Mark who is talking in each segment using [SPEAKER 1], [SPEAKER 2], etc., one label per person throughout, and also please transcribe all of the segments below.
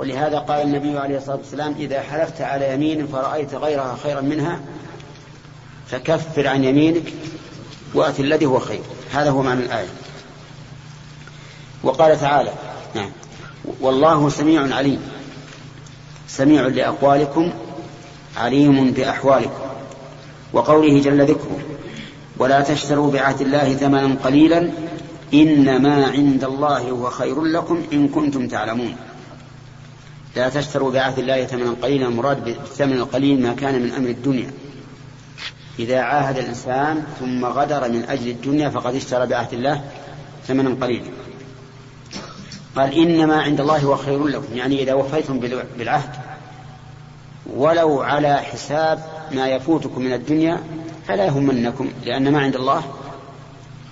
[SPEAKER 1] ولهذا قال النبي عليه الصلاة والسلام إذا حلفت على يمين فرأيت غيرها خيرا منها فكفر عن يمينك وأت الذي هو خير. هذا هو معنى الآية. وقال تعالى نعم والله سميع عليم سميع لأقوالكم عليم بأحوالكم وقوله جل ذكره ولا تشتروا بعهد الله ثمنا قليلا إنما عند الله هو خير لكم إن كنتم تعلمون. لا تشتروا بعهد الله ثمنا قليلا المراد بالثمن القليل ما كان من أمر الدنيا. إذا عاهد الإنسان ثم غدر من أجل الدنيا فقد اشترى بعهد الله ثمنا قليلا. قال إنما عند الله هو خير لكم. يعني إذا وفيتم بالعهد ولو على حساب ما يفوتكم من الدنيا فلا يهمنكم لأن ما عند الله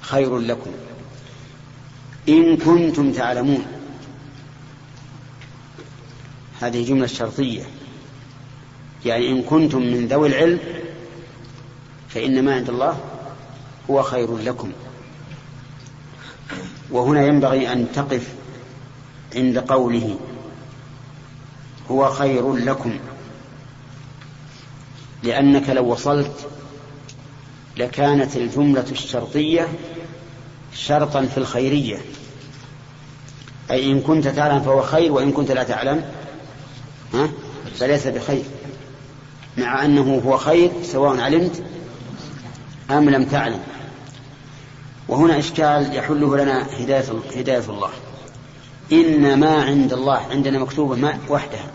[SPEAKER 1] خير لكم. إن كنتم تعلمون. هذه جملة شرطية. يعني إن كنتم من ذوي العلم فإن ما عند الله هو خير لكم. وهنا ينبغي أن تقف عند قوله هو خير لكم لأنك لو وصلت لكانت الجملة الشرطية شرطا في الخيرية. أي إن كنت تعلم فهو خير وإن كنت لا تعلم فليس بخير. مع أنه هو خير سواء علمت أم لم تعلم. وهنا إشكال يحله لنا هداية, هداية الله. إن ما عند الله عندنا مكتوبة ما وحدها.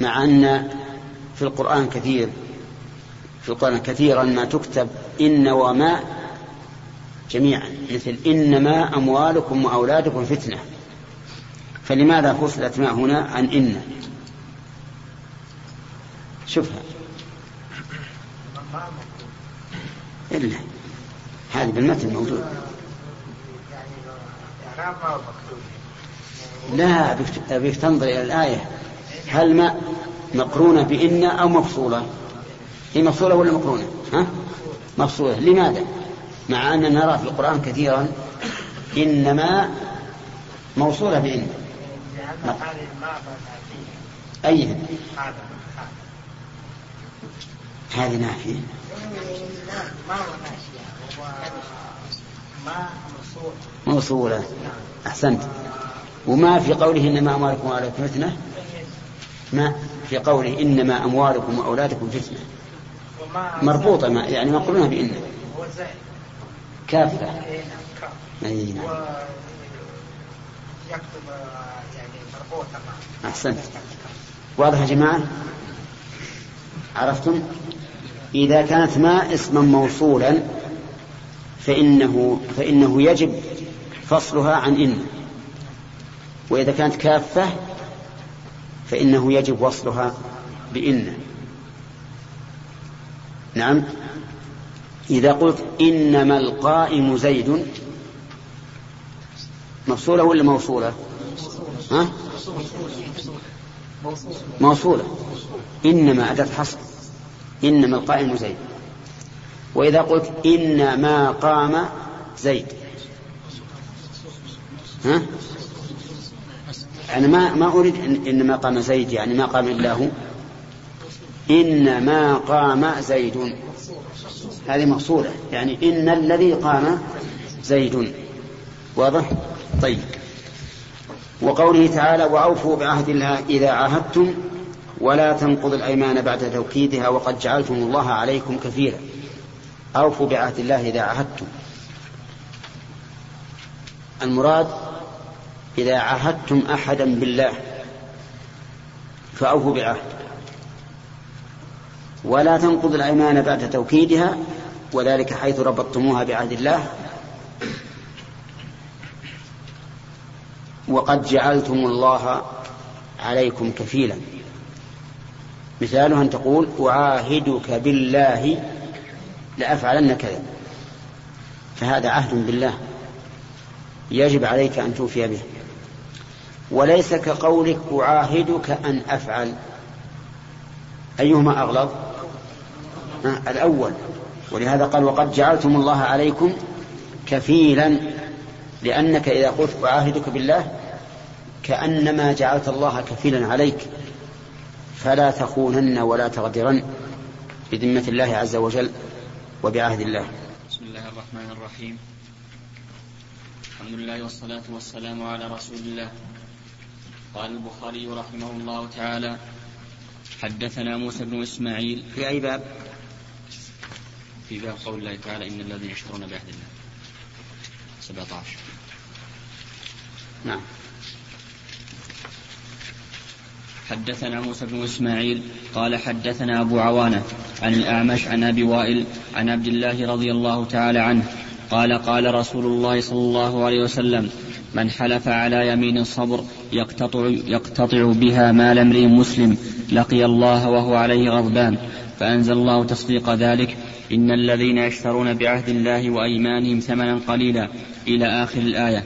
[SPEAKER 1] مع أن في القرآن كثير في القرآن كثيرا ما تكتب إن وما جميعا مثل إنما أموالكم وأولادكم فتنة. فلماذا فصلت ما هنا عن إن؟ شوفها. إلا. هذه بالمتن موجود. لا أبيك تنظر إلى الآية. هل ما مقرونة بإن أو مفصولة؟ هي مفصولة ولا مقرونة؟ ها؟ مفصولة. لماذا؟ مع أن نرى في القرآن كثيرا إنما موصولة بإن. أي هذه نافية. موصولة. أحسنت. وما في قوله إنما أموالكم وأولادكم فتنة؟ ما في قوله إنما أموالكم وأولادكم فتنة. مربوطة ما يعني مقرونة بإن كافة. أي نعم. يكتب يعني مربوطة أحسنت. واضح يا جماعة؟ عرفتم؟ إذا كانت ما اسما موصولا فإنه فإنه يجب فصلها عن إن. وإذا كانت كافة فإنه يجب وصلها بإن. نعم. إذا قلت إنما القائم زيد مفصولة ولا موصولة؟ ها؟ موصولة. إنما أداة حصر. إنما القائم زيد. وإذا قلت إنما قام زيد. ها؟ أنا ما ما أريد إنما قام زيد يعني ما قام إلا هو. إنما قام زيد. هذه مقصودة يعني إن الذي قام زيد. واضح؟ طيب. وقوله تعالى وأوفوا بعهد الله إذا عاهدتم ولا تنقض الأيمان بعد توكيدها وقد جعلتم الله عليكم كثيرا أوفوا بعهد الله إذا عاهدتم. المراد إذا عاهدتم أحدا بالله فأوفوا بعهد. ولا تنقض الأيمان بعد توكيدها وذلك حيث ربطتموها بعهد الله وقد جعلتم الله عليكم كفيلا. مثاله أن تقول أعاهدك بالله لأفعلن كذا. فهذا عهد بالله يجب عليك أن توفي به. وليس كقولك أعاهدك أن أفعل. أيهما أغلظ؟ الأول. ولهذا قال وقد جعلتم الله عليكم كفيلا لأنك إذا قلت أعاهدك بالله كأنما جعلت الله كفيلا عليك فلا تخونن ولا تغدرن بذمة الله عز وجل وبعهد الله.
[SPEAKER 2] بسم الله الرحمن الرحيم. الحمد لله والصلاة والسلام على رسول الله. قال البخاري رحمه الله تعالى حدثنا موسى بن إسماعيل.
[SPEAKER 1] في أي باب؟
[SPEAKER 2] في باب قول الله تعالى إن الذين يشترون بعهد الله. 17
[SPEAKER 1] نعم.
[SPEAKER 2] حدثنا موسى بن إسماعيل قال حدثنا أبو عوانة عن الأعمش عن أبي وائل عن عبد الله رضي الله تعالى عنه قال قال رسول الله صلى الله عليه وسلم من حلف على يمين صبر يقتطع, يقتطع بها مال امرئ مسلم لقي الله وهو عليه غضبان فأنزل الله تصديق ذلك إن الذين يشترون بعهد الله وأيمانهم ثمنا قليلا إلى آخر الآية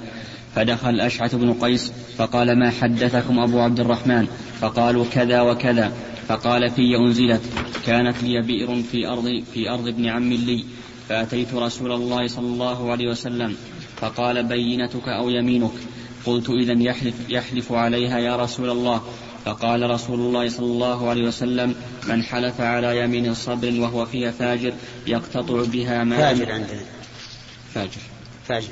[SPEAKER 2] فدخل أشعث بن قيس فقال ما حدثكم أبو عبد الرحمن؟ فقالوا كذا وكذا. فقال في أنزلت كانت لي بئر في أرض في أرض ابن عم لي فأتيت رسول الله صلى الله عليه وسلم. فقال بينتك أو يمينك؟ قلت إذا يحلف, يحلف عليها يا رسول الله. فقال رسول الله صلى الله عليه وسلم من حلف على يمين صبر وهو فيها فاجر يقتطع بها ما
[SPEAKER 1] فاجر عندنا.
[SPEAKER 2] فاجر.
[SPEAKER 1] فاجر.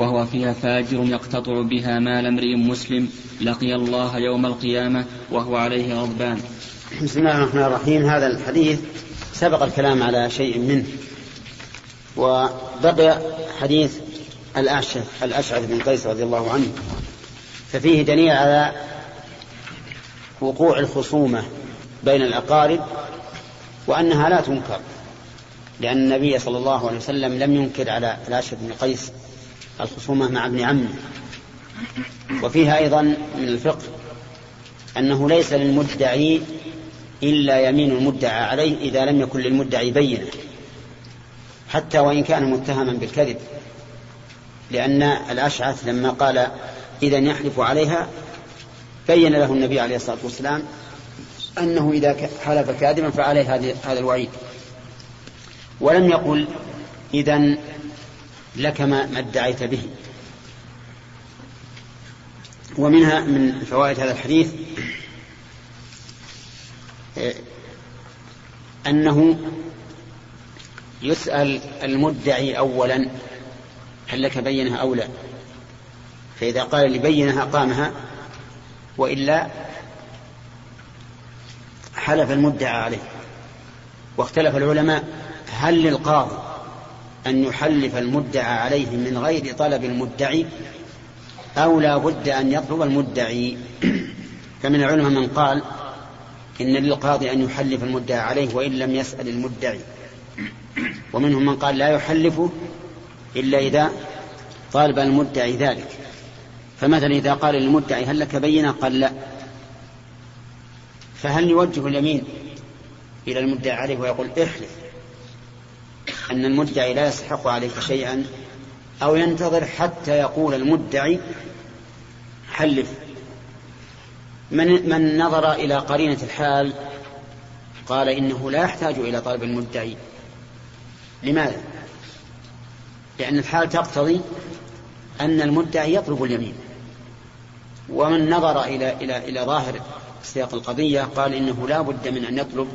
[SPEAKER 2] وهو فيها فاجر يقتطع بها مال امرئ مسلم لقي الله يوم القيامة وهو عليه غضبان.
[SPEAKER 1] بسم الله الرحمن الرحيم. هذا الحديث سبق الكلام على شيء منه وبقي حديث الأشعث الأشعث بن قيس رضي الله عنه ففيه دليل على وقوع الخصومة بين الأقارب وأنها لا تنكر لأن النبي صلى الله عليه وسلم لم ينكر على الأشعث بن قيس الخصومة مع ابن عمه. وفيها أيضا من الفقه أنه ليس للمدعي إلا يمين المدعى عليه إذا لم يكن للمدعي بينة حتى وإن كان متهما بالكذب. لأن الأشعث لما قال إذا يحلف عليها بين له النبي عليه الصلاة والسلام أنه إذا حلف كاذبا فعليه هذا الوعيد. ولم يقل إذا لك ما ادعيت به. ومنها من فوائد هذا الحديث أنه يسأل المدعي أولا هل لك بينها أو لا. فإذا قال لبينها قامها وإلا حلف المدعى عليه واختلف العلماء هل للقاضي أن يحلف المدعى عليه من غير طلب المدعي أو لا بد أن يطلب المدعي. فمن العلماء من قال إن للقاضي أن يحلف المدعى عليه وإن لم يسأل المدعي. ومنهم من قال لا يحلفه إلا إذا طالب المدعي ذلك. فمثلا إذا قال للمدعي هل لك بينة؟ قال لا. فهل يوجه اليمين إلى المدعي عليه ويقول احلف؟ أن المدعي لا يستحق عليك شيئا أو ينتظر حتى يقول المدعي حلف. من, من نظر إلى قرينة الحال قال إنه لا يحتاج إلى طلب المدعي. لماذا؟ لأن الحال تقتضي أن المدعي يطلب اليمين. ومن نظر إلى إلى إلى ظاهر سياق القضية قال إنه لا بد من أن يطلب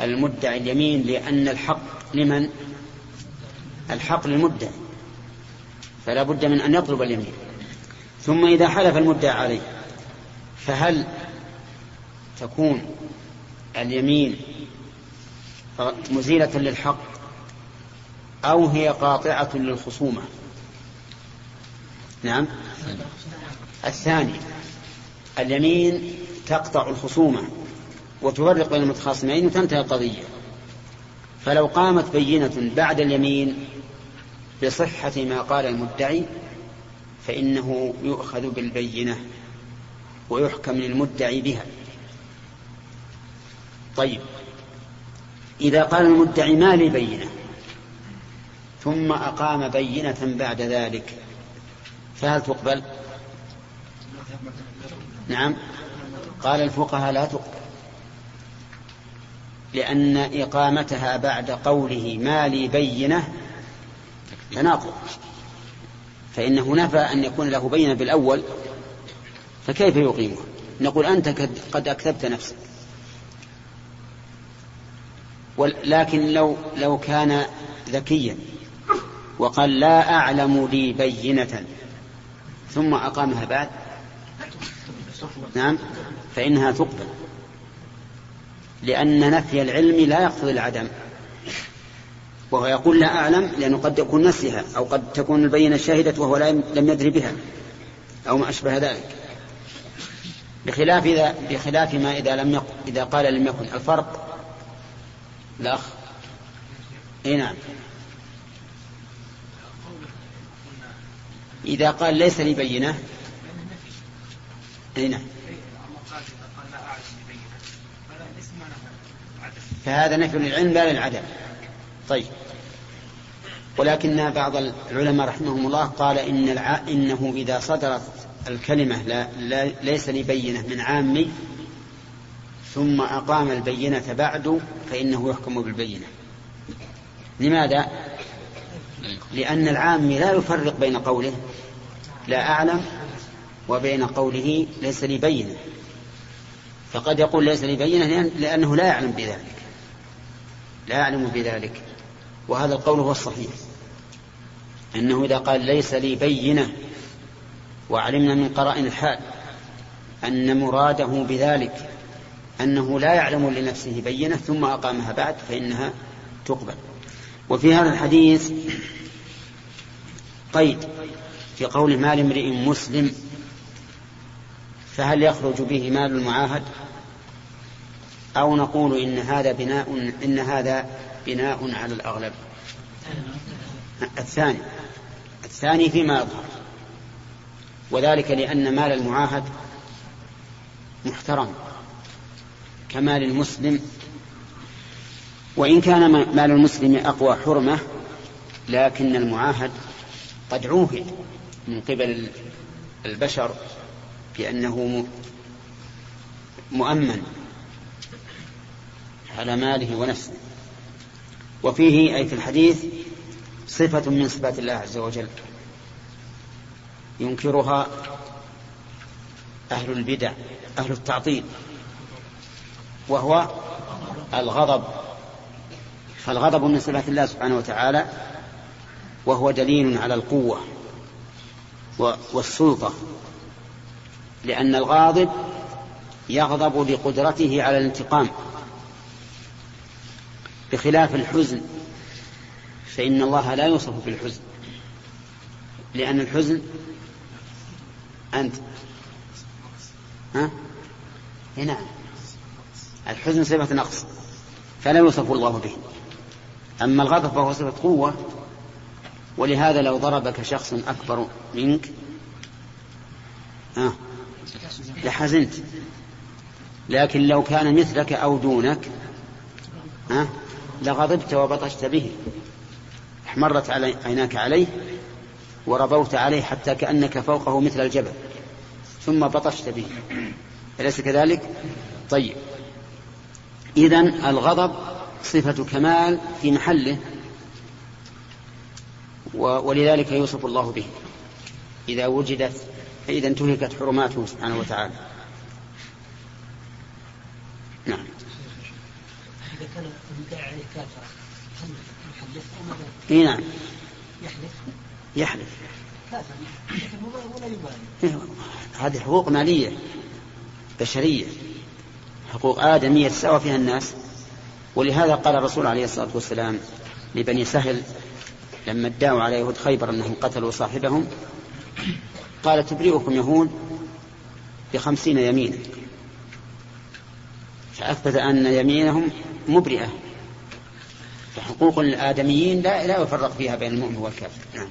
[SPEAKER 1] المدعي اليمين لأن الحق لمن؟ الحق للمدعي فلا بد من أن يطلب اليمين. ثم إذا حلف المدعي عليه فهل تكون اليمين مزيلة للحق أو هي قاطعة للخصومة؟ نعم. الثاني اليمين تقطع الخصومة وتفرق بين المتخاصمين وتنتهي القضية. فلو قامت بينة بعد اليمين بصحة ما قال المدعي فإنه يؤخذ بالبينة ويحكم للمدعي بها. طيب إذا قال المدعي ما لي بينة ثم أقام بينة بعد ذلك فهل تقبل؟ نعم. قال الفقهاء لا تقبل. لأن إقامتها بعد قوله ما لي بينة تناقض. فإنه نفى أن يكون له بينة بالأول فكيف يقيمها نقول أنت قد أكذبت نفسك. لكن لو لو كان ذكيا وقال لا أعلم لي بينة ثم أقامها بعد نعم فإنها تقبل. لأن نفي العلم لا يقتضي العدم. وهو يقول لا أعلم لأنه قد يكون نسيها أو قد تكون البينة شهدت وهو لم يدري بها أو ما أشبه ذلك. بخلاف إذا بخلاف ما إذا لم يقل إذا قال لم يكن. الفرق الأخ أي نعم. إذا قال ليس لي بينة أي نعم. فهذا نفي للعلم لا للعدم طيب. ولكن بعض العلماء رحمهم الله قال إن الع... إنه إذا صدرت الكلمة لا... لا... ليس لبينة من عامي ثم أقام البينة بعد فإنه يحكم بالبينة. لماذا؟ لأن العامي لا يفرق بين قوله لا أعلم وبين قوله ليس لي بينة فقد يقول ليس لي بينة لأنه لا يعلم بذلك. لا يعلم بذلك. وهذا القول هو الصحيح. أنه إذا قال ليس لي بينة وعلمنا من قرائن الحال أن مراده بذلك أنه لا يعلم لنفسه بينة ثم أقامها بعد فإنها تقبل. وفي هذا الحديث قيد في قول مال امرئ مسلم فهل يخرج به مال المعاهد؟ أو نقول إن هذا بناء إن هذا بناء على الأغلب. الثاني الثاني فيما يظهر وذلك لأن مال المعاهد محترم كمال المسلم وإن كان مال المسلم أقوى حرمة لكن المعاهد قد عوهد من قبل البشر بأنه مؤمن. على ماله ونفسه. وفيه أي في الحديث صفة من صفات الله عز وجل. ينكرها أهل البدع أهل التعطيل. وهو الغضب. فالغضب من صفات الله سبحانه وتعالى وهو دليل على القوة والسلطة. لأن الغاضب يغضب لقدرته على الانتقام. بخلاف الحزن فإن الله لا يوصف بالحزن. لأن الحزن أنت. ها؟ نعم. الحزن صفة نقص فلا يوصف الله به. أما الغضب فهو صفة قوة. ولهذا لو ضربك شخص أكبر منك ها لحزنت. لكن لو كان مثلك أو دونك ها لغضبت وبطشت به. احمرت علي عيناك عليه وربوت عليه حتى كأنك فوقه مثل الجبل ثم بطشت به. أليس كذلك؟ طيب. إذا الغضب صفة كمال في محله ولذلك يوصف الله به. إذا وجدت فإذا انتهكت حرماته سبحانه وتعالى نعم إذا كان المدعي عليه كافر يحلف أو نعم. يحلف؟ يحلف. هذه حقوق مالية بشرية. حقوق آدمية تساوى فيها الناس. ولهذا قال الرسول عليه الصلاة والسلام لبني سهل لما ادعوا على يهود خيبر أنهم قتلوا صاحبهم قال تبرئكم يهود بخمسين يمينا. فأثبت أن يمينهم مبرئة. فحقوق الآدميين لا لا يفرق فيها بين المؤمن والكافر. نعم.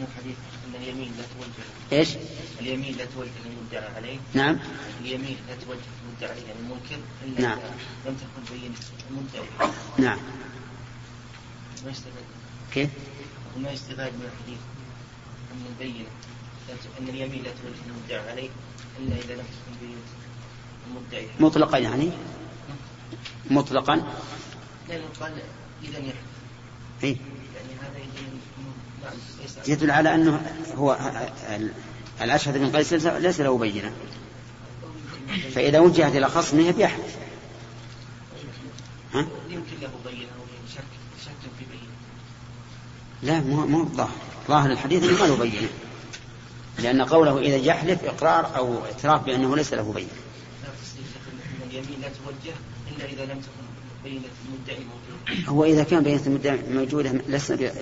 [SPEAKER 1] ما حديث أن اليمين لا توجه إيش؟ اليمين لا توجه للمدعى عليه. نعم. اليمين لا توجه للمدعى عليه يعني المنكر إلا نعم. لم تكن بينة المدعي نعم. ما يستفاد؟ كيف؟ وما يستفاد من الحديث أن البينة أن اليمين لا توجه للمدعى عليه إلا إذا لم تكن بينة المدعي مطلقا يعني؟ مطلقا؟ قال إذا يحلف إيه؟ يعني هذا يدل على أنه هو الأشهد بن قيس ليس له بينة. فإذا وجهت إلى خصمه بيحلف ها؟ يمكن له بينة شك شك في بينة. لا مو مو ظاهر. ظاهر الحديث إنه ما له بينة. لأن قوله إذا يحلف إقرار أو اعتراف بأنه ليس له بينة. اليمين لا توجه. إلا إذا لم تكن بينة المدعي موجودة. هو إذا كان بينة المدعي موجودة لسنا ب...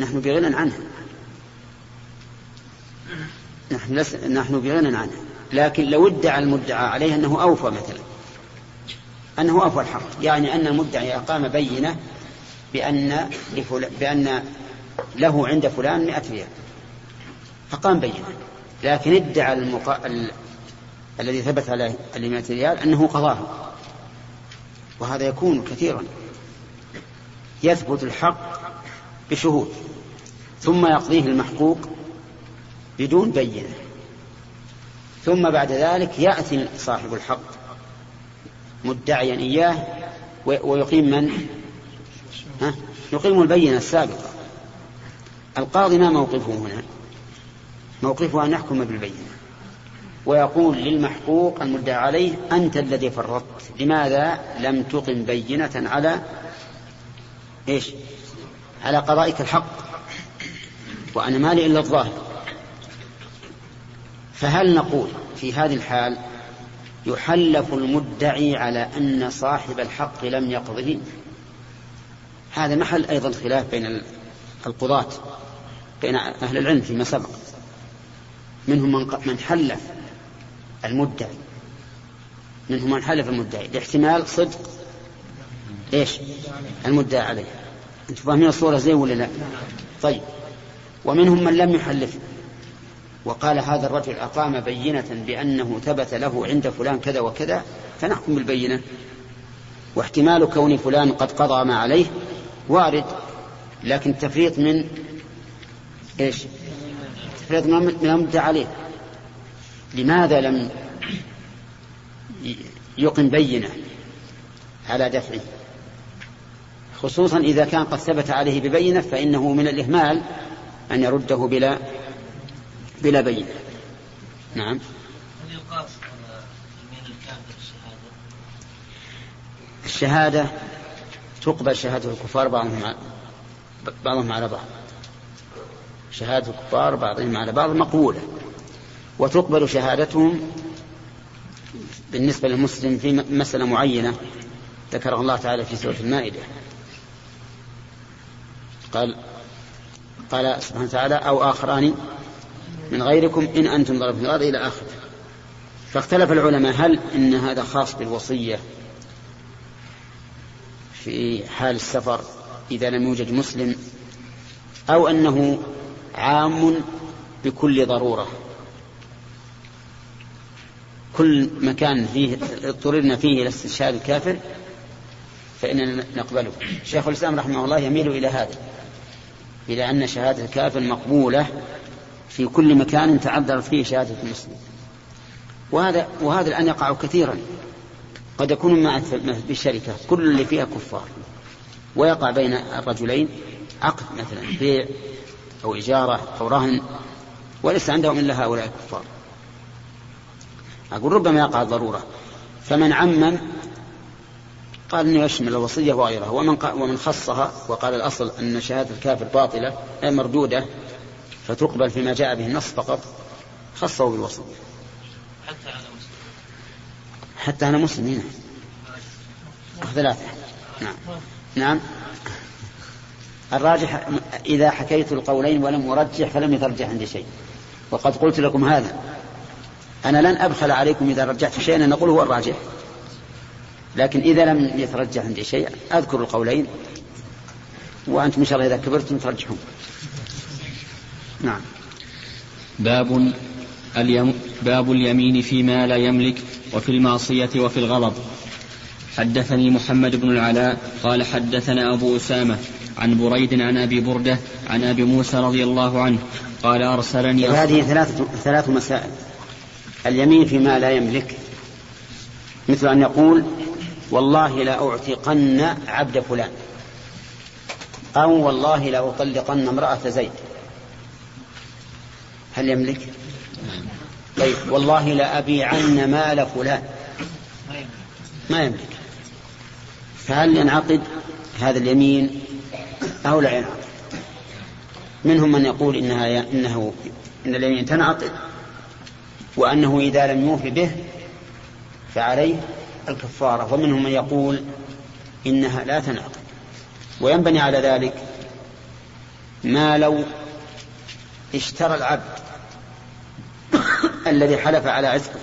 [SPEAKER 1] نحن بغنى عنها. نحن لس... نحن بغنى عنها. لكن لو ادعى المدعى عليه أنه أوفى مثلا. أنه أوفى الحق يعني أن المدعي أقام بينة بأن لفل... بأن له عند فلان مئة ريال. فقام بينة. لكن ادعى المقا... ال... الذي ثبت عليه المئة ريال أنه قضاه وهذا يكون كثيرا. يثبت الحق بشهود ثم يقضيه المحقوق بدون بينة. ثم بعد ذلك يأتي صاحب الحق مدعيا إياه ويقيم من؟ ها؟ يقيم البينة السابقة. القاضي ما موقفه هنا؟ موقفه أن يحكم بالبينة. ويقول للمحقوق المدعى عليه أنت الذي فرطت. لماذا لم تقم بينة على إيش؟ على قضائك الحق؟ وأنا مالي إلا الظاهر. فهل نقول في هذه الحال يحلف المدعي على أن صاحب الحق لم يقضه؟ هذا محل أيضا خلاف بين القضاة بين أهل العلم فيما سبق. منهم من حلف المدعي. منهم من حلف المدعي. لاحتمال صدق. إيش؟ المدعي عليه. أنتم فاهمين الصورة زي ولا لا؟ طيب. ومنهم من لم يحلف. وقال هذا الرجل أقام بينة بأنه ثبت له عند فلان كذا وكذا فنحكم بالبينة. واحتمال كون فلان قد قضى ما عليه وارد لكن التفريط من إيش؟ تفريط من المدعى عليه. لماذا لم يقم بينة على دفعه؟ خصوصا إذا كان قد ثبت عليه ببينة فإنه من الإهمال أن يرده بلا بلا بينة. نعم. الشهادة؟ تقبل شهادة الكفار بعضهم بعضهم على بعض. شهادة الكفار بعضهم على بعض مقبولة. وتقبل شهادتهم بالنسبة للمسلم في مسألة معينة ذكرها الله تعالى في سورة المائدة. قال قال سبحانه وتعالى أو آخران من غيركم إن أنتم ضربتم الأرض إلى آخره. فاختلف العلماء هل إن هذا خاص بالوصية في حال السفر إذا لم يوجد مسلم أو أنه عام بكل ضرورة. كل مكان فيه اضطررنا فيه إلى استشهاد الكافر فإننا نقبله. شيخ الإسلام رحمه الله يميل إلى هذا إلى أن شهادة الكافر مقبولة في كل مكان تعذرت فيه شهادة المسلم. وهذا وهذا الآن يقع كثيرا. قد يكون مع بالشركة كل اللي فيها كفار. ويقع بين الرجلين عقد مثلا بيع أو إجارة أو رهن وليس عندهم إلا هؤلاء الكفار. أقول ربما يقع الضرورة فمن عمم قال انه يشمل الوصية وغيرها ومن ومن خصها وقال الأصل أن شهادة الكافر باطلة أي مردودة فتقبل فيما جاء به النص فقط خصه بالوصية. حتى على مسلم. حتى على مسلم هنا. ثلاثة. نعم. نعم. الراجح إذا حكيت القولين ولم أرجح فلم يترجح عندي شيء وقد قلت لكم هذا أنا لن أبخل عليكم إذا رجعت شيئا أن أقول هو الراجح لكن إذا لم يترجح عندي شيء أذكر القولين. وأنتم إن شاء الله إذا كبرتم ترجحون نعم.
[SPEAKER 2] باب اليم باب اليمين فيما لا يملك وفي المعصية وفي الغضب. حدثني محمد بن العلاء قال حدثنا أبو أسامة عن بريد عن أبي بردة عن أبي موسى رضي الله عنه قال أرسلني
[SPEAKER 1] هذه ثلاث ثلاث مسائل. اليمين فيما لا يملك. مثل أن يقول والله لا أعتقن عبد فلان. أو والله لا أطلقن امرأة زيد. هل يملك؟ طيب والله لأبيعن مال فلان. ما يملك. فهل ينعقد هذا اليمين أو لا ينعقد؟ منهم من يقول إنها. إنه إن اليمين تنعقد. وأنه إذا لم يوف به فعليه الكفارة. ومنهم من يقول إنها لا تنعقد. وينبني على ذلك ما لو اشترى العبد الذي حلف على عتقه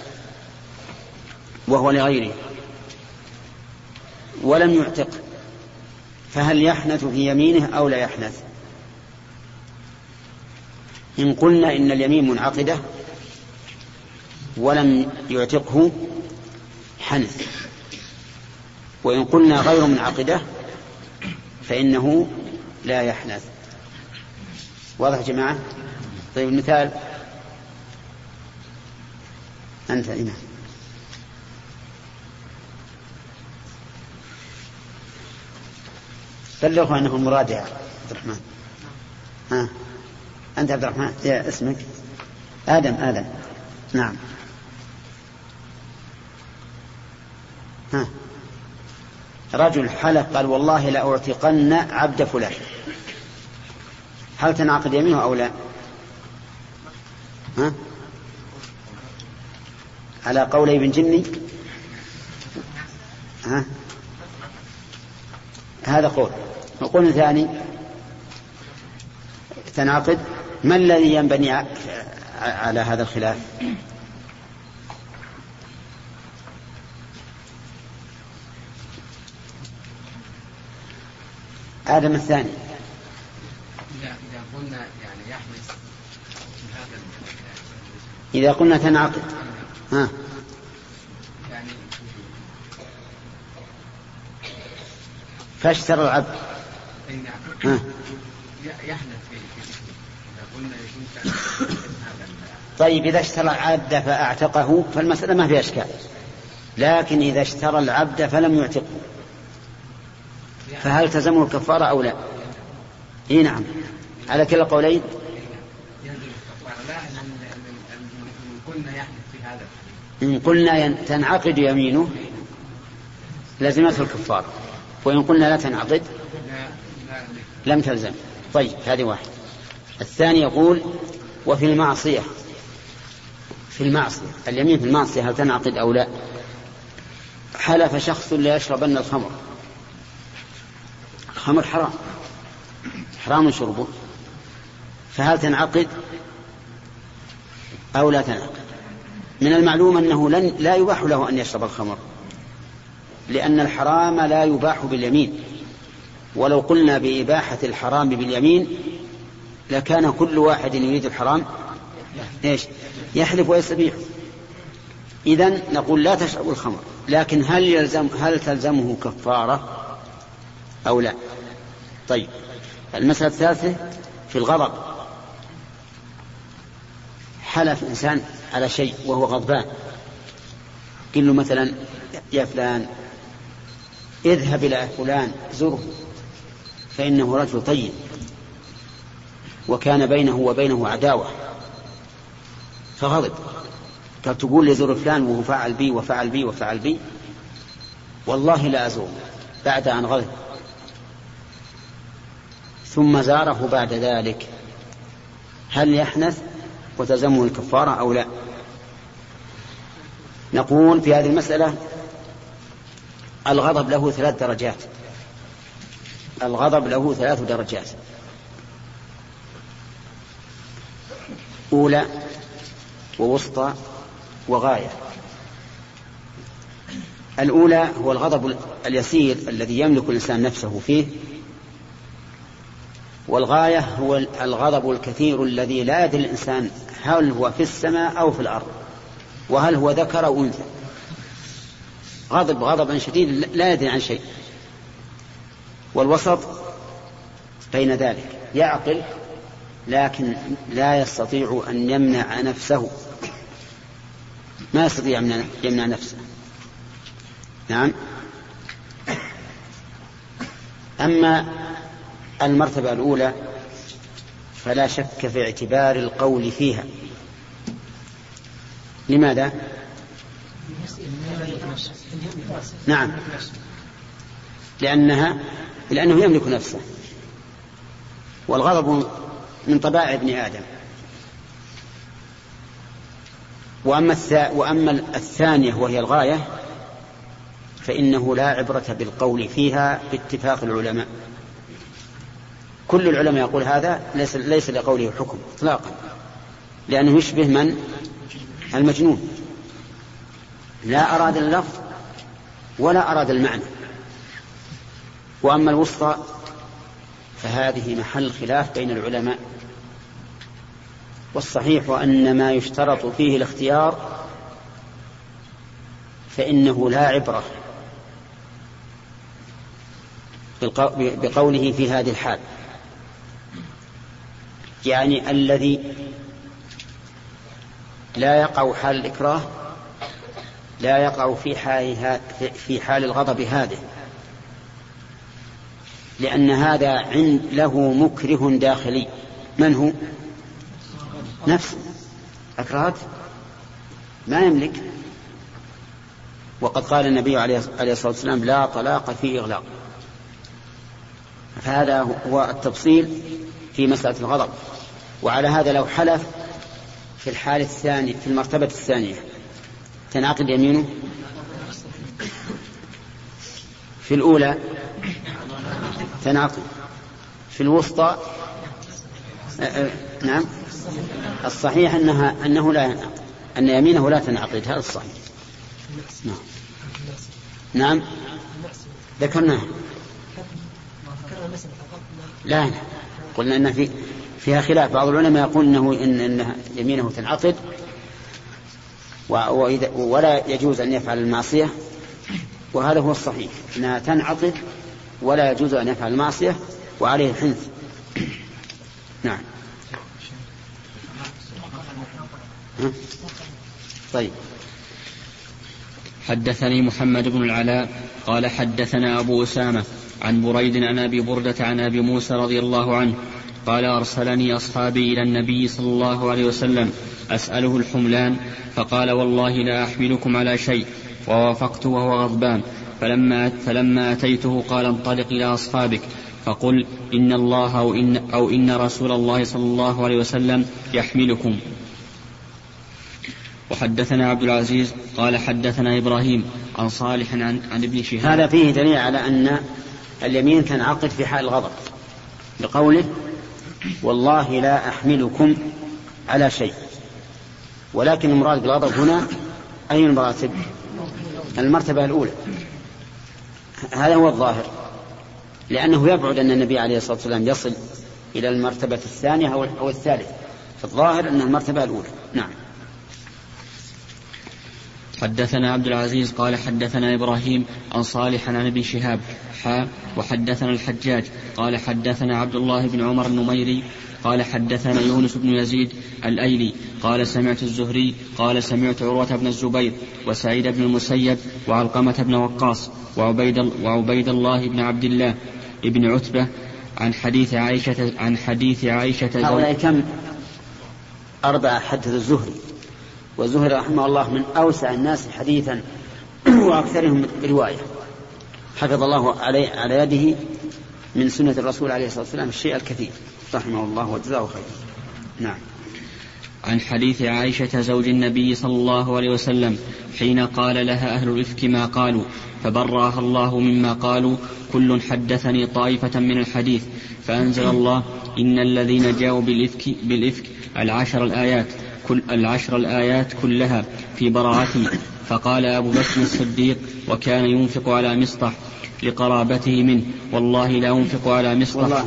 [SPEAKER 1] وهو لغيره ولم يعتق فهل يحنث في يمينه أو لا يحنث؟ إن قلنا إن اليمين منعقدة ولم يعتقه حنث. وإن قلنا غير منعقدة فإنه لا يحنث. واضح يا جماعة؟ طيب المثال. أنت هنا بلغوا أنه المراد يا عبد الرحمن. ها؟ أنت عبد الرحمن يا اسمك. آدم آدم. نعم. ها. رجل حلف قال والله لأعتقن عبد فلان. هل تنعقد يمينه أو لا؟ ها؟ على قول ابن جني؟ ها؟ هذا قول. القول الثاني تناقض ما الذي ينبني على هذا الخلاف؟ آدم الثاني.
[SPEAKER 3] إذا قلنا يعني يحدث
[SPEAKER 1] إذا قلنا تنعقد. ها
[SPEAKER 3] يعني
[SPEAKER 1] فاشترى العبد.
[SPEAKER 3] نعم.
[SPEAKER 1] ها
[SPEAKER 3] يحدث في إذا قلنا يكون
[SPEAKER 1] طيب إذا اشترى العبد فأعتقه فالمسألة ما فيها إشكال. لكن إذا اشترى العبد فلم يعتقه. فهل تلزمه الكفارة أو لا؟ إي نعم. على كلا
[SPEAKER 3] لا إن- قلنا
[SPEAKER 1] تنعقد يمينه لزمته الكفارة. وإن قلنا لا تنعقد لم تلزم. طيب هذه واحد الثاني يقول وفي المعصية. في المعصية. اليمين في المعصية هل تنعقد أو لا؟ حلف شخص لا يشربن الخمر. الخمر حرام. حرام شربه فهل تنعقد أو لا تنعقد؟ من المعلوم أنه لن لا يباح له أن يشرب الخمر. لأن الحرام لا يباح باليمين. ولو قلنا بإباحة الحرام باليمين لكان كل واحد يريد الحرام. إيش؟ يحلف ويستبيح. إذا نقول لا تشربوا الخمر. لكن هل يلزم هل تلزمه كفارة؟ أو لا؟ طيب. المسألة الثالثة في الغضب. حلف إنسان على شيء وهو غضبان. قل له مثلا يا فلان اذهب إلى فلان زره فإنه رجل طيب. وكان بينه وبينه عداوة. فغضب. قال تقول لي زر فلان وهو فعل بي وفعل بي وفعل بي؟ والله لا أزور. بعد أن غضب. ثم زاره بعد ذلك. هل يحنث وتلزمه الكفارة أو لا؟ نقول في هذه المسألة الغضب له ثلاث درجات. الغضب له ثلاث درجات. أولى ووسطى وغاية. الأولى هو الغضب اليسير الذي يملك الإنسان نفسه فيه والغاية هو الغضب الكثير الذي لا يدري الإنسان هل هو في السماء أو في الأرض وهل هو ذكر أو أنثى. غضب غضبا شديد لا يدري عن شيء. والوسط بين ذلك يعقل لكن لا يستطيع أن يمنع نفسه. ما يستطيع يمنع نفسه. نعم. أما المرتبة الأولى فلا شك في اعتبار القول فيها. لماذا؟ نعم. لأنها لأنه يملك نفسه. والغضب من طبائع ابن آدم. وأما, وأما الثانية وهي الغاية فإنه لا عبرة بالقول فيها باتفاق العلماء. كل العلماء يقول هذا ليس, ليس لقوله حكم اطلاقا لأنه يشبه من؟ المجنون. لا أراد اللفظ ولا أراد المعنى. وأما الوسطى فهذه محل خلاف بين العلماء. والصحيح أن ما يشترط فيه الاختيار فإنه لا عبرة بقوله في هذه الحال. يعني الذي لا يقع حال الإكراه لا يقع في حال في حال الغضب هذه. لأن هذا عند له مكره داخلي. من هو؟ نفسه أكرهت ما يملك. وقد قال النبي عليه الصلاة والسلام لا طلاق في إغلاق. فهذا هو التفصيل في مسألة الغضب. وعلى هذا لو حلف في الحال الثاني في المرتبة الثانية. تنعقد يمينه؟ في الأولى تنعقد. في الوسطى؟ أه، أه، نعم. الصحيح أنها أنه لا أن يمينه لا تنعقد. هذا الصحيح. نعم. نعم. ذكرناه لا. قلنا أن في فيها خلاف. بعض العلماء يقول إنه ان, إن يمينه تنعقد ولا يجوز أن يفعل المعصية وهذا هو الصحيح إنها تنعقد ولا يجوز أن يفعل المعصية وعليه الحنث. نعم. طيب.
[SPEAKER 2] حدثني محمد بن العلاء قال حدثنا أبو أسامة عن بريد عن أبي بردة عن أبي موسى رضي الله عنه قال أرسلني أصحابي إلى النبي صلى الله عليه وسلم أسأله الحملان فقال والله لا أحملكم على شيء ووافقت وهو غضبان. فلما فلما أتيته قال انطلق إلى أصحابك فقل إن الله أو إن, أو إن رسول الله صلى الله عليه وسلم يحملكم. وحدثنا عبد العزيز قال حدثنا إبراهيم عن صالح عن, عن ابن شهاب.
[SPEAKER 1] هذا فيه دليل على أن اليمين تنعقد في حال الغضب بقوله والله لا أحملكم على شيء. ولكن المراد بالغضب هنا أي المراتب؟ المرتبة الأولى. هذا هو الظاهر. لأنه يبعد أن النبي عليه الصلاة والسلام يصل إلى المرتبة الثانية أو الثالثة. فالظاهر أن المرتبة الأولى. نعم.
[SPEAKER 2] حدثنا عبد العزيز قال حدثنا إبراهيم عن صالح عن ابن شهاب حا وحدثنا الحجاج قال حدثنا عبد الله بن عمر النميري قال حدثنا يونس بن يزيد الأيلي قال سمعت الزهري قال سمعت عروة بن الزبير وسعيد بن المسيب وعلقمة بن وقاص وعبيد, وعبيد الله بن عبد الله بن عتبة عن حديث عائشة عن حديث عائشة
[SPEAKER 1] هؤلاء كم؟ أربعة حدث الزهري. والزهري رحمه الله من أوسع الناس حديثا وأكثرهم رواية. حفظ الله علي على يده من سنة الرسول عليه الصلاة والسلام الشيء الكثير. رحمه الله وجزاه خيرا نعم.
[SPEAKER 2] عن حديث عائشة زوج النبي صلى الله عليه وسلم حين قال لها أهل الإفك ما قالوا فبرأها الله مما قالوا كل حدثني طائفة من الحديث فأنزل الله إن الذين جاءوا بالإفك, بالإفك العشر الآيات كل العشر الآيات كلها في براءته فقال أبو بكر الصديق وكان ينفق على مصطح لقرابته منه. والله لا أنفق على مصطح والله,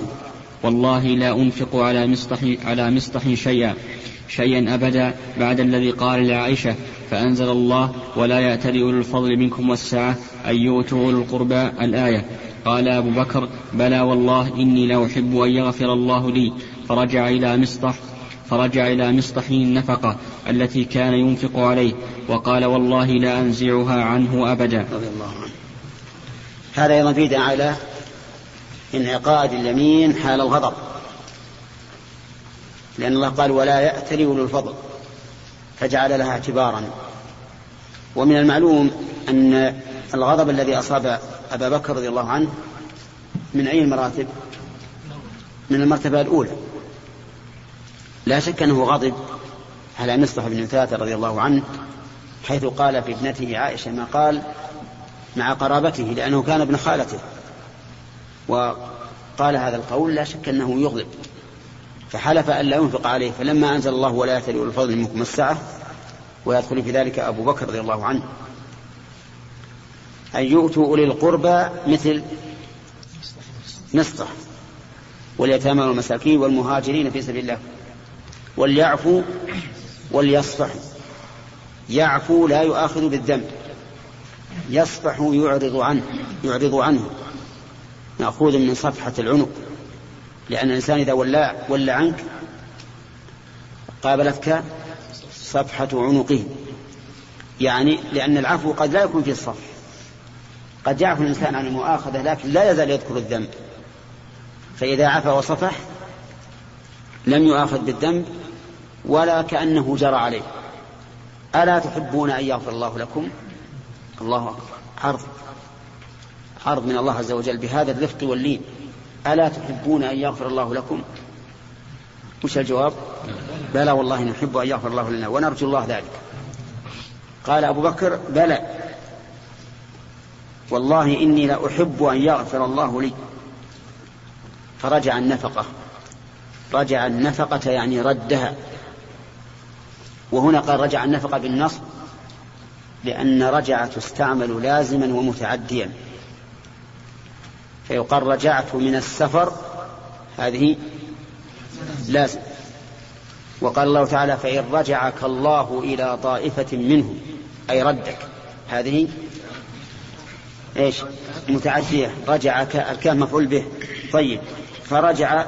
[SPEAKER 2] والله لا أنفق على مصطح على مصطح شيئا شيئا أبدا بعد الذي قال لعائشة فأنزل الله ولا يأتل أولو الفضل منكم والسعة أن يؤتوا أولو القربى الآية قال أبو بكر بلى والله إني لا أحب أن يغفر الله لي فرجع إلى مصطح فرجع إلى مصطح النفقة التي كان ينفق عليه وقال والله لا أنزعها عنه أبدا. رضي الله عنه.
[SPEAKER 1] هذا أيضا فيه على انعقاد اليمين حال الغضب. لأن الله قال ولا يأتري أولو الفضل فجعل لها اعتبارا. ومن المعلوم أن الغضب الذي أصاب أبا بكر رضي الله عنه من أي المراتب؟ من المرتبة الأولى. لا شك أنه غضب على مصطفى بن ثلاثة رضي الله عنه حيث قال في ابنته عائشة ما قال مع قرابته لأنه كان ابن خالته. وقال هذا القول لا شك أنه يغضب. فحلف أن لا ينفق عليه فلما أنزل الله ولا يأتي الفضل منكم السعة ويدخل في ذلك أبو بكر رضي الله عنه. أن يؤتوا أولي القربى مثل مصطح واليتامى والمساكين والمهاجرين في سبيل الله. وليعفوا وليصفحوا يعفو لا يؤاخذ بالذنب. يصفح يعرض عنه يعرض عنه. مأخوذ من صفحة العنق. لأن الإنسان إذا ولى ولى عنك قابلتك صفحة عنقه. يعني لأن العفو قد لا يكون في الصف. قد يعفو الإنسان عن المؤاخذة لكن لا يزال يذكر الذنب. فإذا عفا وصفح لم يؤاخذ بالذنب ولا كأنه جرى عليه. ألا تحبون أن يغفر الله لكم؟ الله أكبر. عرض. عرض من الله عز وجل بهذا الرفق واللين. ألا تحبون أن يغفر الله لكم؟ وش الجواب؟ بلى والله نحب أن يغفر الله لنا ونرجو الله ذلك. قال أبو بكر بلى. والله إني لأحب أن يغفر الله لي. فرجع النفقة. رجع النفقة يعني ردها. وهنا قال رجع النفقة بالنصب لأن رجع تستعمل لازما ومتعديا. فيقال رجعت من السفر هذه لازم. وقال الله تعالى فإن رجعك الله إلى طائفة منه أي ردك. هذه إيش؟ متعدية. رجعك الكاف مفعول به. طيب. فرجع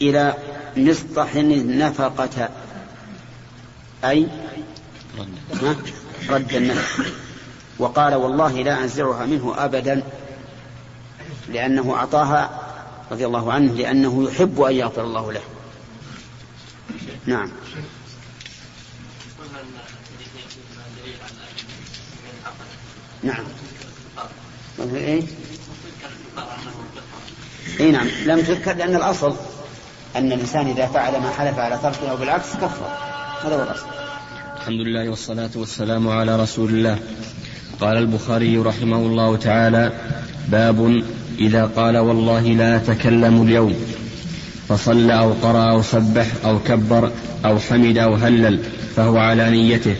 [SPEAKER 1] إلى مسطح النفقة. أي رد. النفق وقال والله لا أنزعها منه أبدا لأنه أعطاها رضي الله عنه لأنه يحب أن يغفر الله له. نعم. نعم. إيه؟ اي نعم. لم تذكر لأن الأصل أن الإنسان إذا فعل ما حلف على تركه أو بالعكس كفر. هذا هو الأصل.
[SPEAKER 2] الحمد لله والصلاة والسلام على رسول الله. قال البخاري رحمه الله تعالى باب إذا قال والله لا أتكلم اليوم. فصلى أو قرأ أو سبح أو كبر أو حمد أو هلل فهو على نيته.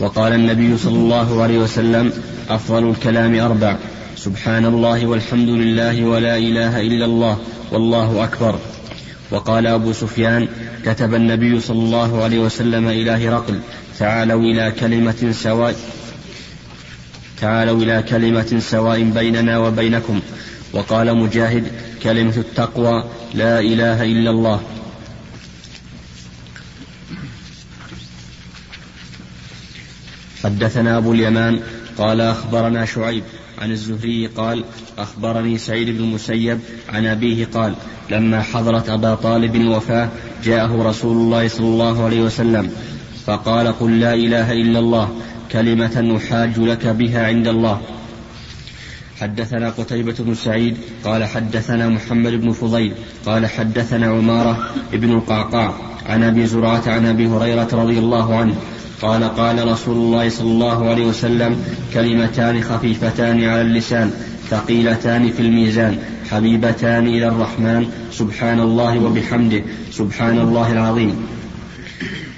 [SPEAKER 2] وقال النبي صلى الله عليه وسلم أفضل الكلام أربع سبحان الله والحمد لله ولا إله إلا الله والله أكبر. وقال أبو سفيان كتب النبي صلى الله عليه وسلم إلى هرقل تعالوا إلى كلمة سواء تعالوا إلى كلمة سواء بيننا وبينكم. وقال مجاهد كلمة التقوى لا إله إلا الله. حدثنا أبو اليمان قال أخبرنا شعيب عن الزهري قال أخبرني سعيد بن المسيب عن أبيه قال لما حضرت أبا طالب الوفاة جاءه رسول الله صلى الله عليه وسلم فقال قل لا إله إلا الله كلمة أحاج لك بها عند الله. حدثنا قتيبة بن سعيد قال حدثنا محمد بن فضيل قال حدثنا عمارة بن القعقاع عن أبي زرعة عن أبي هريرة رضي الله عنه قال قال رسول الله صلى الله عليه وسلم كلمتان خفيفتان على اللسان ثقيلتان في الميزان حبيبتان إلى الرحمن سبحان الله وبحمده سبحان الله العظيم.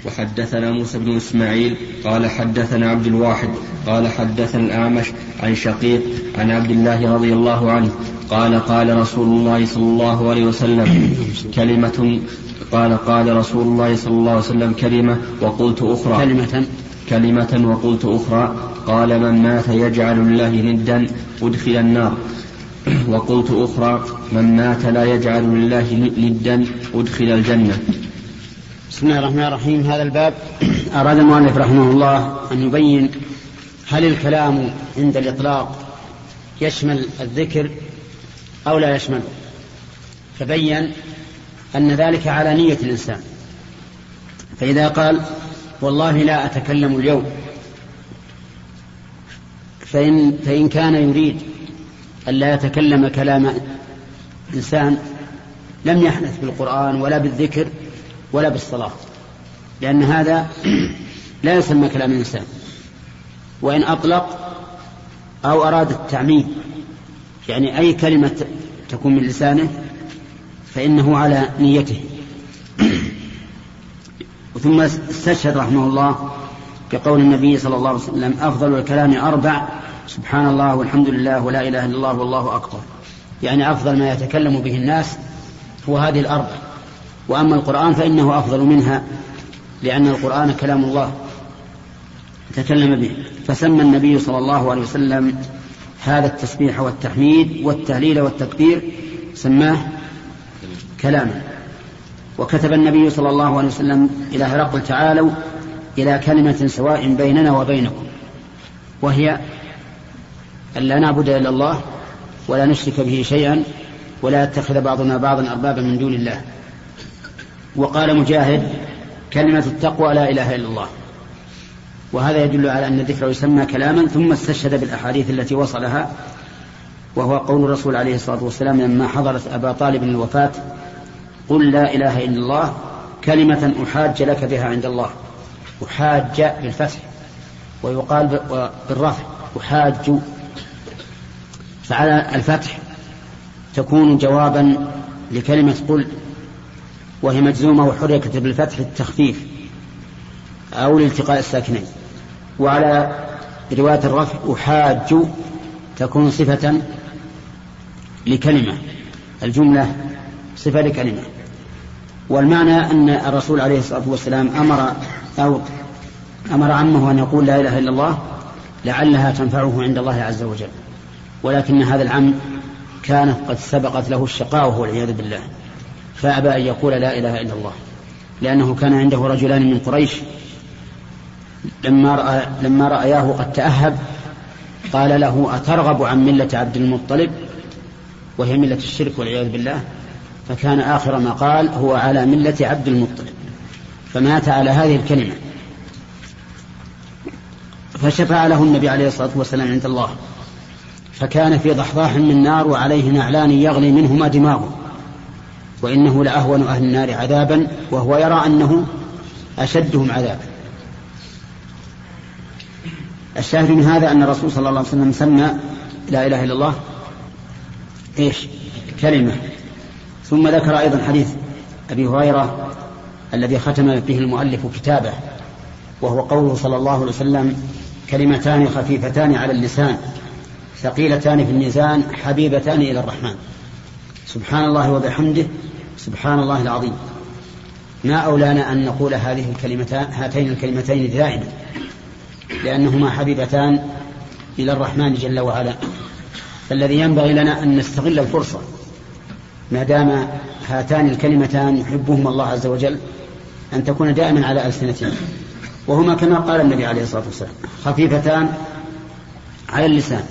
[SPEAKER 2] وحدثنا موسى بن إسماعيل قال حدثنا عبد الواحد قال حدثنا الأعمش عن شقيق عن عبد الله رضي الله عنه قال قال رسول الله صلى الله عليه وسلم كلمة قال قال رسول الله صلى الله عليه وسلم كلمة وقلت أخرى.
[SPEAKER 1] كلمة.
[SPEAKER 2] كلمة وقلت أخرى قال من مات يجعل الله ندا أدخل النار. وقلت أخرى من مات لا يجعل لله ندا أدخل الجنة.
[SPEAKER 1] بسم الله الرحمن الرحيم. هذا الباب أراد المؤلف رحمه الله أن يبين هل الكلام عند الإطلاق يشمل الذكر أو لا يشمل. فبين أن ذلك على نية الإنسان. فإذا قال والله لا أتكلم اليوم فإن, فإن كان يريد أن لا يتكلم كلام إنسان لم يحدث بالقرآن ولا بالذكر ولا بالصلاة لأن هذا لا يسمى كلام الإنسان. وإن أطلق أو أراد التعميم يعني أي كلمة تكون من لسانه فإنه على نيته. ثم استشهد رحمه الله بقول النبي صلى الله عليه وسلم أفضل الكلام أربع سبحان الله والحمد لله ولا إله إلا الله والله أكبر. يعني أفضل ما يتكلم به الناس هو هذه الأربع. وأما القرآن فإنه أفضل منها لأن القرآن كلام الله تكلم به. فسمى النبي صلى الله عليه وسلم هذا التسبيح والتحميد والتهليل والتكبير سماه كلاما. وكتب النبي صلى الله عليه وسلم إلى هرقل تعالوا إلى كلمة سواء بيننا وبينكم وهي أن لا نعبد إلا الله ولا نشرك به شيئا ولا يتخذ بعضنا بعضا أربابا من دون الله. وقال مجاهد كلمة التقوى لا إله إلا الله. وهذا يدل على أن الذكر يسمى كلاما ثم استشهد بالأحاديث التي وصلها وهو قول الرسول عليه الصلاة والسلام لما حضرت أبا طالب الوفاة قل لا إله إلا الله كلمة أحاج لك بها عند الله. أحاج بالفتح ويقال بالرفع أحاج. فعلى الفتح تكون جوابا لكلمة قل وهي مجزومة وحركت بالفتح التخفيف أو لالتقاء الساكنين. وعلى رواية الرفع أحاج تكون صفة لكلمة الجملة صفة لكلمة. والمعنى أن الرسول عليه الصلاة والسلام أمر أو أمر عمه أن يقول لا إله إلا الله لعلها تنفعه عند الله عز وجل. ولكن هذا العم كانت قد سبقت له الشقاوة والعياذ بالله. فأبى أن يقول لا إله إلا الله لأنه كان عنده رجلان من قريش. لما رأى لما رأياه قد تأهب قال له أترغب عن ملة عبد المطلب وهي ملة الشرك والعياذ بالله؟ فكان آخر ما قال هو على ملة عبد المطلب. فمات على هذه الكلمة. فشفع له النبي عليه الصلاة والسلام عند الله. فكان في ضحضاح من نار وعليه نعلان يغلي منهما دماغه. وإنه لأهون أهل النار عذابا وهو يرى أنه أشدهم عذابا. الشاهد من هذا أن الرسول صلى الله عليه وسلم سمى لا إله إلا الله إيش؟ كلمة. ثم ذكر أيضا حديث أبي هريرة الذي ختم به المؤلف كتابه وهو قوله صلى الله عليه وسلم كلمتان خفيفتان على اللسان ثقيلتان في الميزان حبيبتان إلى الرحمن. سبحان الله وبحمده سبحان الله العظيم. ما أولانا أن نقول هذه الكلمتان هاتين الكلمتين دائما لأنهما حبيبتان إلى الرحمن جل وعلا. فالذي ينبغي لنا أن نستغل الفرصة ما دام هاتان الكلمتان يحبهما الله عز وجل أن تكون دائما على ألسنتنا وهما كما قال النبي عليه الصلاة والسلام خفيفتان على اللسان.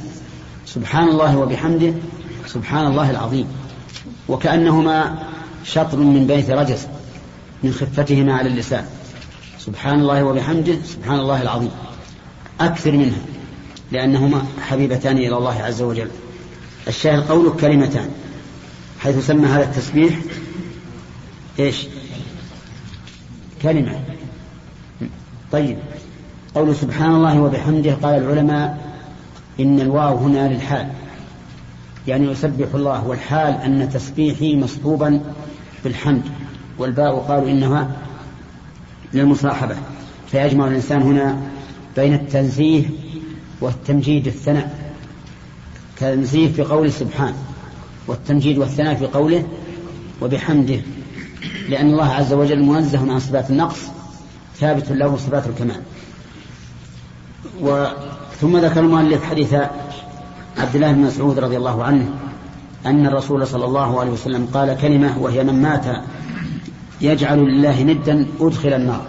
[SPEAKER 1] سبحان الله وبحمده سبحان الله العظيم. وكأنهما شطر من بيت رجس من خفتهما على اللسان. سبحان الله وبحمده سبحان الله العظيم. أكثر منها لأنهما حبيبتان إلى الله عز وجل. الشاهد قوله كلمتان حيث سمى هذا التسبيح إيش؟ كلمة. طيب قول سبحان الله وبحمده قال العلماء إن الواو هنا للحال يعني يسبح الله والحال أن تسبيحي مصحوبا بالحمد والباء قالوا إنها للمصاحبة. فيجمع الإنسان هنا بين التنزيه والتمجيد الثناء تنزيه في قول سبحان والتمجيد والثناء في قوله وبحمده لأن الله عز وجل منزه عن صفات النقص ثابت له صفات الكمال. و ثم ذكر المؤلف حديث عبد الله بن مسعود رضي الله عنه أن الرسول صلى الله عليه وسلم قال كلمة وهي من مات يجعل لله ندا أدخل النار.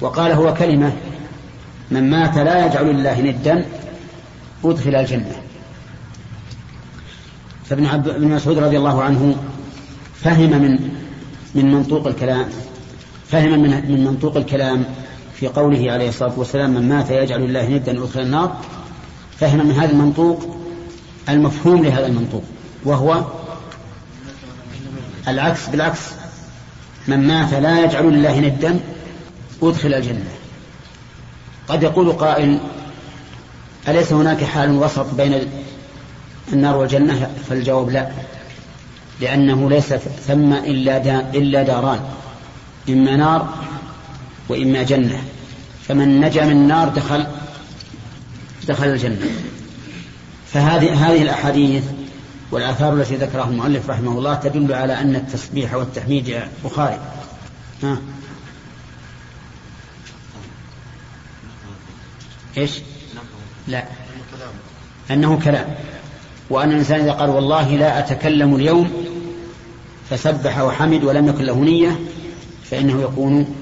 [SPEAKER 1] وقال هو كلمة من مات لا يجعل لله ندا أدخل الجنة. فابن عبد بن مسعود رضي الله عنه فهم من من منطوق الكلام فهم من, من منطوق الكلام في قوله عليه الصلاة والسلام من مات يجعل الله ندا أدخل النار. فهم من هذا المنطوق المفهوم لهذا المنطوق وهو العكس بالعكس من مات لا يجعل الله ندا أدخل الجنة. قد يقول قائل أليس هناك حال وسط بين النار والجنة؟ فالجواب لا لأنه ليس ثم إلا, دا إلا داران إما نار وإما جنة. فمن نجا من النار دخل دخل الجنة. فهذه هذه الأحاديث والآثار التي ذكرها المؤلف رحمه الله تدل على أن التسبيح والتحميد بخاري. ها؟ إيش؟ لا. أنه كلام. وأن الإنسان إذا قال والله لا أتكلم اليوم فسبح وحمد ولم يكن له نية فإنه يكون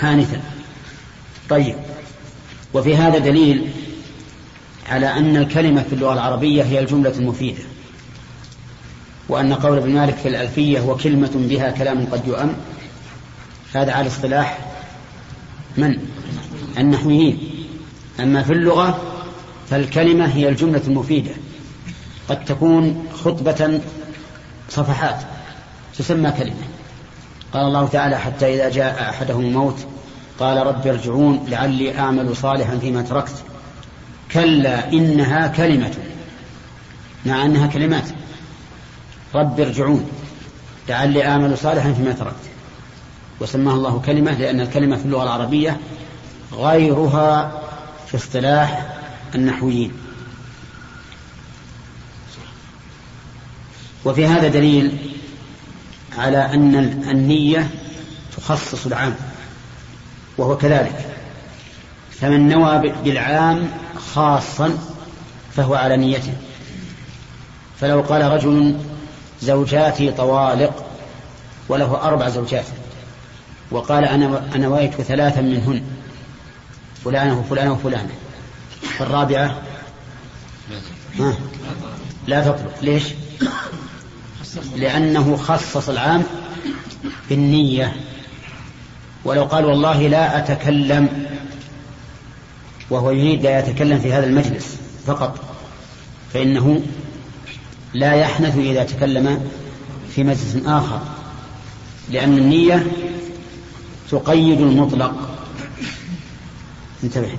[SPEAKER 1] حانثا. طيب. وفي هذا دليل على أن الكلمة في اللغة العربية هي الجملة المفيدة وأن قول ابن مالك في الألفية وكلمة بها كلام قد يؤم. هذا على اصطلاح من؟ النحويين. أما في اللغة فالكلمة هي الجملة المفيدة. قد تكون خطبة صفحات تسمى كلمة. قال الله تعالى حتى إذا جاء أحدهم الموت قال رب ارجعون لعلي أعمل صالحا فيما تركت. كلا إنها كلمة مع أنها كلمات. رب ارجعون لعلي أعمل صالحا فيما تركت. وسماها الله كلمة لأن الكلمة في اللغة العربية غيرها في اصطلاح النحويين. وفي هذا دليل على أن النية تخصص العام. وهو كذلك. فمن نوى بالعام خاصا فهو على نيته. فلو قال رجل زوجاتي طوالق وله أربع زوجات وقال أنا نويت ثلاثا منهن فلانة وفلانة وفلانة فالرابعة؟ لا تطلق. ليش؟ لأنه خصص العام بالنية. ولو قال والله لا أتكلم وهو يريد لا يتكلم في هذا المجلس فقط فإنه لا يحنث إذا تكلم في مجلس آخر لأن النية تقيد المطلق انتبه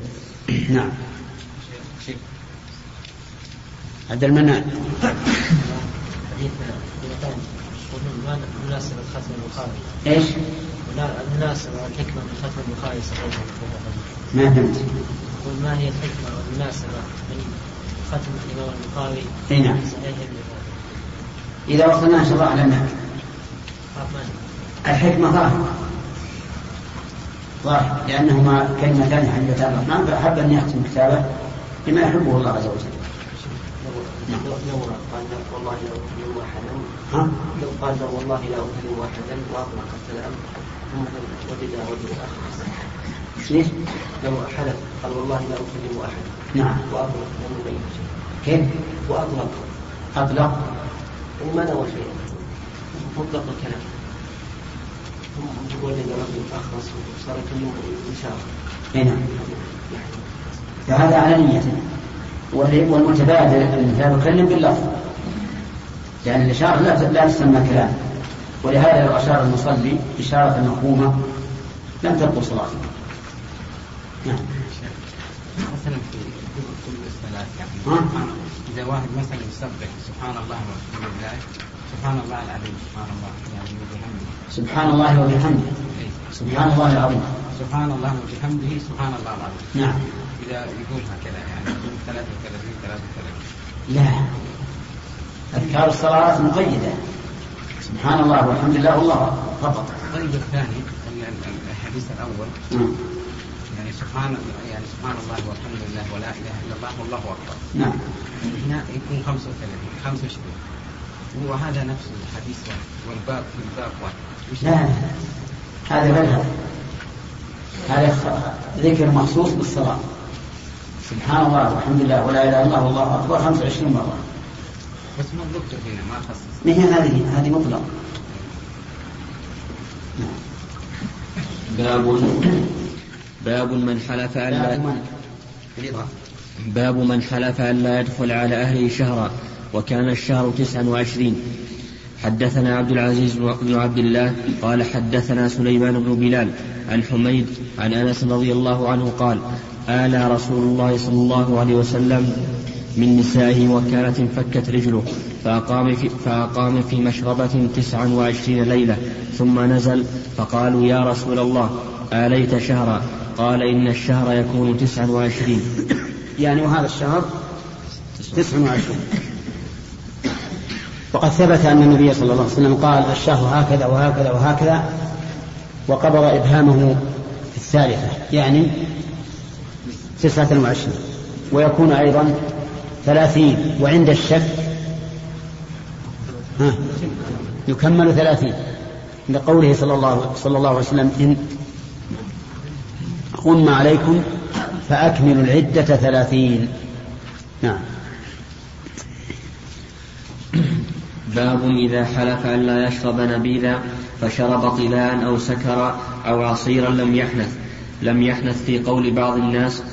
[SPEAKER 1] نعم عبد المنان
[SPEAKER 4] ختم البخاري إيش؟ والحكمة من ختم البخاري صحيح
[SPEAKER 1] ما فهمت
[SPEAKER 4] ما هي الحكمة والمناسبة من ختم الإمام البخاري؟
[SPEAKER 1] إي نعم.
[SPEAKER 4] صحيح
[SPEAKER 1] إذا وصلنا إن شاء الله أعلمنا الحكمة ظاهرة. ظاهر لأنهما كلمتان حبيبتان الرحمن فأحب أن يختم كتابه بما يحبه الله عز وجل.
[SPEAKER 4] لو قال والله لا أكلم أحدا؟ لو قال والله لا أكلم أحدا وأغلق الكلام. ثم وجد
[SPEAKER 1] ليش؟
[SPEAKER 4] لو حلف قال والله لا أكلم أحدا
[SPEAKER 1] نعم.
[SPEAKER 4] لم يبين. شيء
[SPEAKER 1] كيف؟
[SPEAKER 4] وأطلق
[SPEAKER 1] أطلق
[SPEAKER 4] وما نوى شيئا. مطلق الكلام. وجد رجل أخرس وصار إشارة
[SPEAKER 1] أي نعم. فهذا على نيته والمتبادل المثال يكلم باللفظ. لأن الإشارة لا لا تسمى كلام. ولهذا لو أشار المصلي إشارة مفهومة لم تبطل صلاته نعم.
[SPEAKER 3] مثلا في كل الصلاة يعني؟ إذا واحد مثلا يسبح سبحان الله والحمد لله سبحان الله العظيم سبحان الله يعني وبحمده.
[SPEAKER 1] سبحان الله وبحمده.
[SPEAKER 3] إيه.
[SPEAKER 1] سبحان الله العظيم.
[SPEAKER 3] سبحان الله وبحمده سبحان الله العظيم.
[SPEAKER 1] نعم.
[SPEAKER 3] إذا يقول هكذا يعني يقول 33 33
[SPEAKER 1] لا. أذكار الصلاة مقيدة. سبحان الله والحمد لله والله فقط.
[SPEAKER 3] الطيب الثاني ال- ال- الحديث الأول.
[SPEAKER 1] نعم.
[SPEAKER 3] يعني سبحان يعني سبحان الله والحمد لله ولا إله إلا الله والله أكبر.
[SPEAKER 1] نعم.
[SPEAKER 3] هنا يكون 35 25 وهذا نفس الحديث والباب في الباب واحد.
[SPEAKER 1] لا هذا مذهب هذا ذكر مخصوص بالصلاة. سبحان الله والحمد لله ولا إله إلا الله والله أكبر 25 مرة.
[SPEAKER 3] بس ما ذكر هنا ما خصص
[SPEAKER 1] ما هي هذه هذه مطلق.
[SPEAKER 2] باب باب من حلف أن لا باب من؟ حلف أن لا يدخل على أهله شهرا وكان الشهر تسعا وعشرين. حدثنا عبد العزيز بن عبد الله قال حدثنا سليمان بن بلال عن حميد عن أنس رضي الله عنه قال آلى رسول الله صلى الله عليه وسلم من نسائه وكانت انفكت رجله فأقام في, فأقام في مشربة تسعا وعشرين ليلة ثم نزل فقالوا يا رسول الله آليت شهرا؟ قال إن الشهر يكون تسعا وعشرين.
[SPEAKER 1] يعني وهذا الشهر تسع وعشرين. وقد ثبت أن النبي صلى الله عليه وسلم قال الشهر هكذا وهكذا وهكذا وقبض إبهامه في الثالثة يعني تسعة وعشرين ويكون أيضا ثلاثين وعند الشك؟ ها؟ يكمل ثلاثين. لقوله صلى الله, صلى الله عليه وسلم إن غم عليكم فأكملوا العدة ثلاثين. نعم.
[SPEAKER 2] باب إذا حلف أن لا يشرب نبيذا فشرب طلاء أو سكر أو عصيرا لم يحنث. لم يحنث في قول بعض الناس